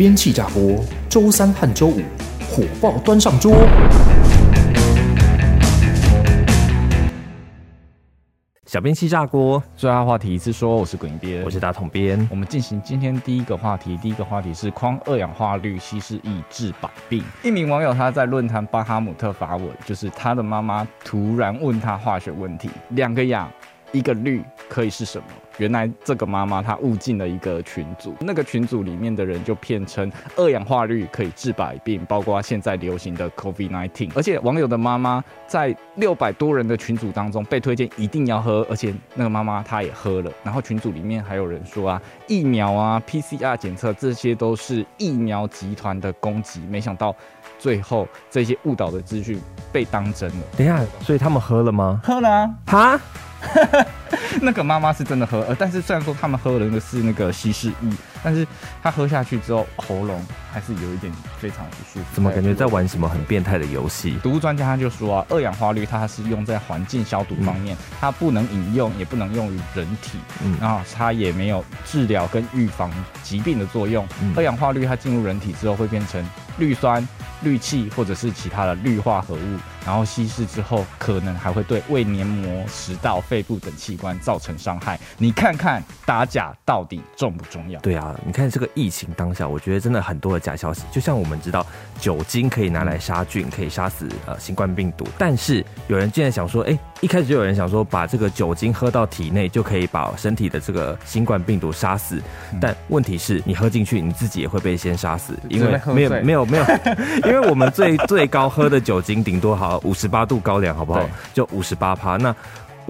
编气炸锅，周三和周五火爆端上桌。小编气炸锅，最爱话题一次说，我是滚一编，我是打统编。我们进行今天第一个话题，第一个话题是框二氧化氯稀释以治百病。一名网友他在论坛巴哈姆特发文，就是他的妈妈突然问他化学问题，两个氧。一个氯可以是什么？原来这个妈妈她误进了一个群组，那个群组里面的人就骗称二氧化氯可以治百病，包括现在流行的 COVID-19。而且网友的妈妈在六百多人的群组当中被推荐一定要喝，而且那个妈妈她也喝了。然后群组里面还有人说啊，疫苗啊、PCR 检测这些都是疫苗集团的攻击。没想到最后这些误导的资讯被当真了。等一下，所以他们喝了吗？喝了啊？哈？那个妈妈是真的喝，呃，但是虽然说他们喝的那个是那个稀释液，但是他喝下去之后喉咙还是有一点非常不舒服。怎么感觉在玩什么很变态的游戏？毒物专家他就说啊，二氧化氯它是用在环境消毒方面，嗯、它不能饮用，也不能用于人体，嗯，然后它也没有治疗跟预防疾病的作用。嗯、二氧化氯它进入人体之后会变成氯酸。氯气或者是其他的氯化合物，然后稀释之后，可能还会对胃黏膜、食道、肺部等器官造成伤害。你看看打假到底重不重要？对啊，你看这个疫情当下，我觉得真的很多的假消息。就像我们知道酒精可以拿来杀菌，可以杀死呃新冠病毒，但是有人竟然想说，哎，一开始就有人想说把这个酒精喝到体内就可以把身体的这个新冠病毒杀死，但问题是你喝进去，你自己也会被先杀死，因为没有没有没有。因为我们最最高喝的酒精顶多好五十八度高粱，好不好？就五十八趴。那。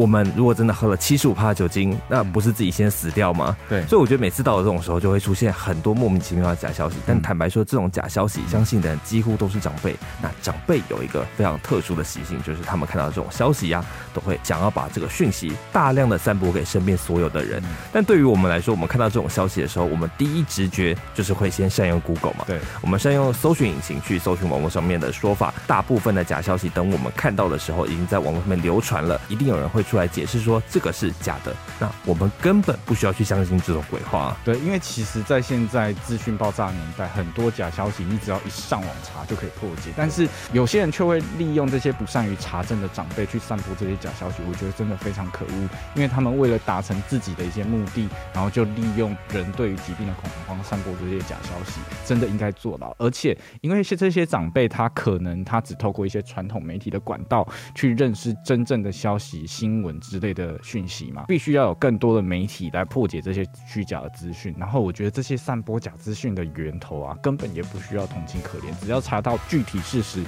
我们如果真的喝了七十五帕酒精，那不是自己先死掉吗？对，所以我觉得每次到了这种时候，就会出现很多莫名其妙的假消息。但坦白说，这种假消息，相信的人几乎都是长辈。那长辈有一个非常特殊的习性，就是他们看到这种消息呀、啊，都会想要把这个讯息大量的散播给身边所有的人。但对于我们来说，我们看到这种消息的时候，我们第一直觉就是会先善用 Google 嘛。对，我们善用搜寻引擎去搜寻网络上面的说法。大部分的假消息，等我们看到的时候，已经在网络上面流传了，一定有人会出来解释说这个是假的，那我们根本不需要去相信这种鬼话。对，因为其实，在现在资讯爆炸年代，很多假消息你只要一上网查就可以破解。但是有些人却会利用这些不善于查证的长辈去散播这些假消息，我觉得真的非常可恶。因为他们为了达成自己的一些目的，然后就利用人对于疾病的恐慌散播这些假消息，真的应该坐牢。而且，因为这些长辈他可能他只透过一些传统媒体的管道去认识真正的消息、新闻之类的讯息嘛，必须要有更多的媒体来破解这些虚假的资讯。然后我觉得这些散播假资讯的源头啊，根本也不需要同情可怜，只要查到具体事实，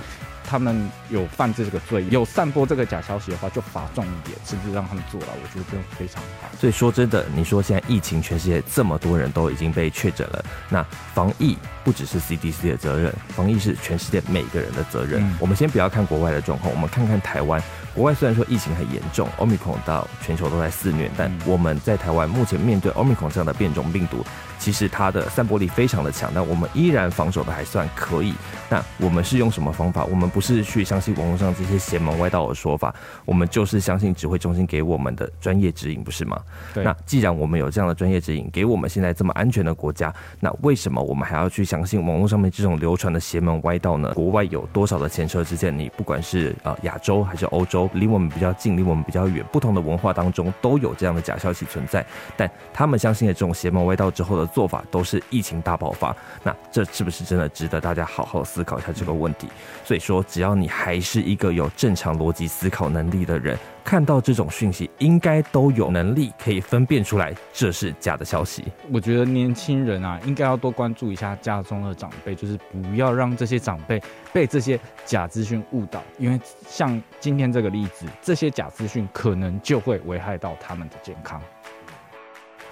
他们有犯这个罪，有散播这个假消息的话，就罚重一点，甚至让他们坐牢。我觉得这样非常好。所以说真的，你说现在疫情，全世界这么多人都已经被确诊了，那防疫不只是 CDC 的责任，防疫是全世界每个人的责任。嗯、我们先不要看国外的状况，我们看看台湾。国外虽然说疫情很严重，Omicron 到全球都在肆虐，但我们在台湾目前面对 Omicron 这样的变种病毒，其实它的散播力非常的强，但我们依然防守的还算可以。那我们是用什么方法？我们不是去相信网络上这些邪门歪道的说法，我们就是相信指挥中心给我们的专业指引，不是吗？对。那既然我们有这样的专业指引，给我们现在这么安全的国家，那为什么我们还要去相信网络上面这种流传的邪门歪道呢？国外有多少的前车之鉴？你不管是呃亚洲还是欧洲。离我们比较近，离我们比较远，不同的文化当中都有这样的假消息存在，但他们相信了这种邪门歪道之后的做法都是疫情大爆发，那这是不是真的值得大家好好思考一下这个问题？所以说，只要你还是一个有正常逻辑思考能力的人。看到这种讯息，应该都有能力可以分辨出来这是假的消息。我觉得年轻人啊，应该要多关注一下家中的长辈，就是不要让这些长辈被这些假资讯误导。因为像今天这个例子，这些假资讯可能就会危害到他们的健康。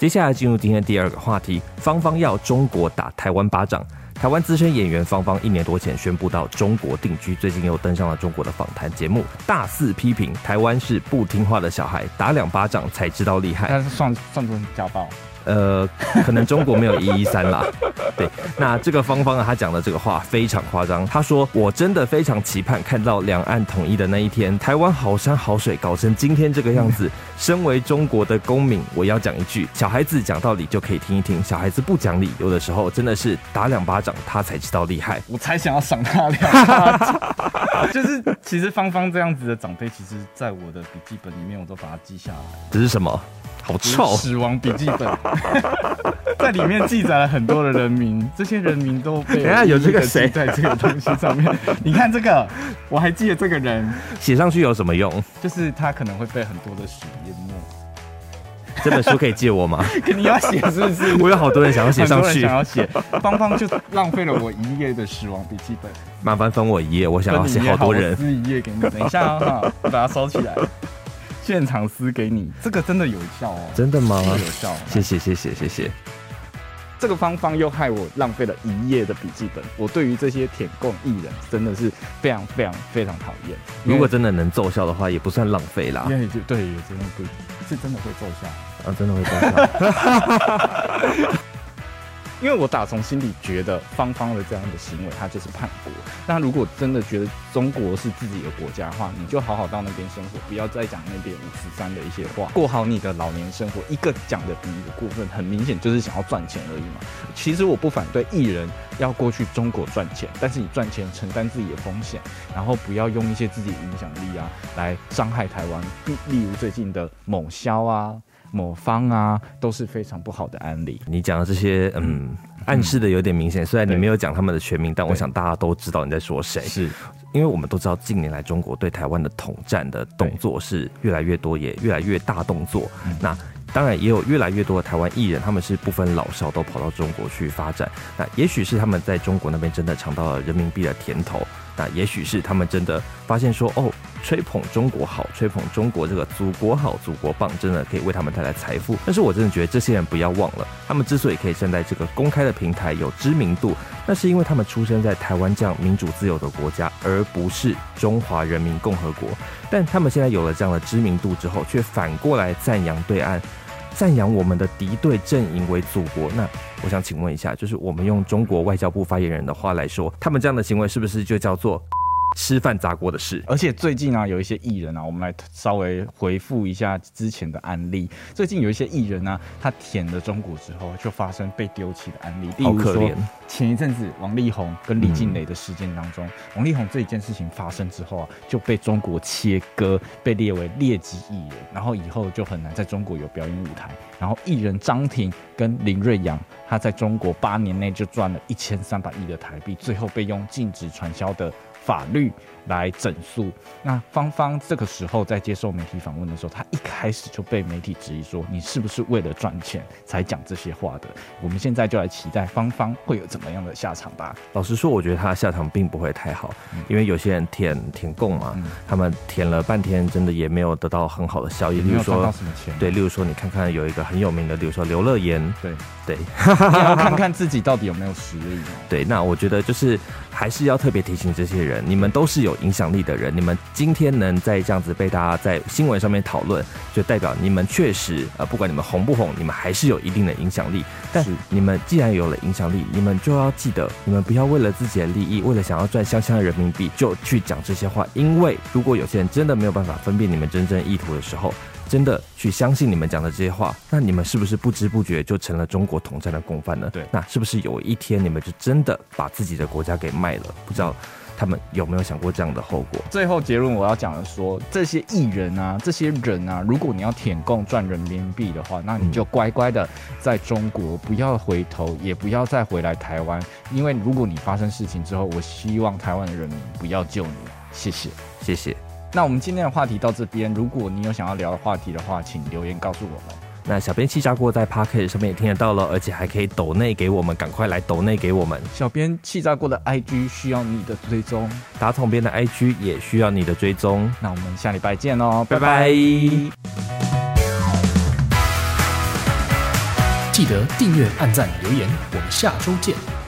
接下来进入今天第二个话题，芳芳要中国打台湾巴掌。台湾资深演员芳芳一年多前宣布到中国定居，最近又登上了中国的访谈节目，大肆批评台湾是不听话的小孩，打两巴掌才知道厉害。但是算算不算家暴？呃，可能中国没有一一三啦。对，那这个芳芳啊，她讲的这个话非常夸张。她说：“我真的非常期盼看到两岸统一的那一天。台湾好山好水搞成今天这个样子，身为中国的公民，我要讲一句：小孩子讲道理就可以听一听，小孩子不讲理，有的时候真的是打两巴掌他才知道厉害。我才想要赏他两巴掌。就是其实芳芳这样子的长辈，其实在我的笔记本里面我都把它记下来。这是什么？”好臭！死亡笔记本在里面记载了很多的人名，这些人名都被等下有这个谁在这个东西上面。你看这个，我还记得这个人，写上去有什么用？就是他可能会被很多的屎淹没。这本书可以借我吗？肯定要写，是不是？我有好多人想要写上去，想要写。芳芳就浪费了我一页的死亡笔记本。麻烦分我一页，我想要写好多人。撕一页给你，等一下啊，把它收起来。现场撕给你，这个真的有效哦！真的吗？有效，谢谢谢谢谢谢。这个芳芳又害我浪费了一页的笔记本。我对于这些舔共艺人真的是非常非常非常讨厌。如果真的能奏效的话，也不算浪费啦。对对，也真的会，是真的会奏效啊！真的会奏效。因为我打从心里觉得芳芳的这样的行为，他就是叛国。那如果真的觉得中国是自己的国家的话，你就好好到那边生活，不要再讲那边五十三的一些话，过好你的老年生活。一个讲的比一个过分，很明显就是想要赚钱而已嘛。其实我不反对艺人要过去中国赚钱，但是你赚钱承担自己的风险，然后不要用一些自己的影响力啊来伤害台湾。例例如最近的某萧啊。某方啊，都是非常不好的案例。你讲的这些，嗯，暗示的有点明显。虽然你没有讲他们的全名，但我想大家都知道你在说谁。是，因为我们都知道近年来中国对台湾的统战的动作是越来越多，也越来越大动作。那当然也有越来越多的台湾艺人，他们是不分老少都跑到中国去发展。那也许是他们在中国那边真的尝到了人民币的甜头。那也许是他们真的发现说，哦，吹捧中国好，吹捧中国这个祖国好，祖国棒，真的可以为他们带来财富。但是我真的觉得这些人不要忘了，他们之所以可以站在这个公开的平台有知名度，那是因为他们出生在台湾这样民主自由的国家，而不是中华人民共和国。但他们现在有了这样的知名度之后，却反过来赞扬对岸。赞扬我们的敌对阵营为祖国，那我想请问一下，就是我们用中国外交部发言人的话来说，他们这样的行为是不是就叫做？吃饭砸锅的事，而且最近啊，有一些艺人啊，我们来稍微回复一下之前的案例。最近有一些艺人呢、啊，他舔了中国之后，就发生被丢弃的案例。好可怜。前一阵子王力宏跟李静蕾的事件当中，嗯、王力宏这一件事情发生之后啊，就被中国切割，被列为劣迹艺人，然后以后就很难在中国有表演舞台。然后艺人张庭跟林瑞阳，他在中国八年内就赚了一千三百亿的台币，最后被用禁止传销的。法律来整肃。那芳芳这个时候在接受媒体访问的时候，她一开始就被媒体质疑说：“你是不是为了赚钱才讲这些话的？”我们现在就来期待芳芳会有怎么样的下场吧。老实说，我觉得她下场并不会太好，嗯、因为有些人舔舔供嘛，嗯、他们舔了半天，真的也没有得到很好的效益。例如说，对，例如说，你看看有一个很有名的，例如说刘乐言，对对，你要看看自己到底有没有实力。对，那我觉得就是还是要特别提醒这些人。人，你们都是有影响力的人，你们今天能在这样子被大家在新闻上面讨论，就代表你们确实呃，不管你们红不红，你们还是有一定的影响力。但是你们既然有了影响力，你们就要记得，你们不要为了自己的利益，为了想要赚香香的人民币，就去讲这些话。因为如果有些人真的没有办法分辨你们真正意图的时候，真的去相信你们讲的这些话，那你们是不是不知不觉就成了中国统战的共犯呢？对，那是不是有一天你们就真的把自己的国家给卖了？不知道。他们有没有想过这样的后果？最后结论我要讲的说，这些艺人啊，这些人啊，如果你要舔共赚人民币的话，那你就乖乖的在中国，不要回头，也不要再回来台湾。因为如果你发生事情之后，我希望台湾的人民不要救你。谢谢，谢谢。那我们今天的话题到这边，如果你有想要聊的话题的话，请留言告诉我们。那小编气炸锅在 Pocket 上面也听得到了，而且还可以抖内给我们，赶快来抖内给我们。小编气炸锅的 IG 需要你的追踪，打桶边的 IG 也需要你的追踪。那我们下礼拜见哦，拜拜。拜拜。记得订阅、按赞、留言，我们下周见。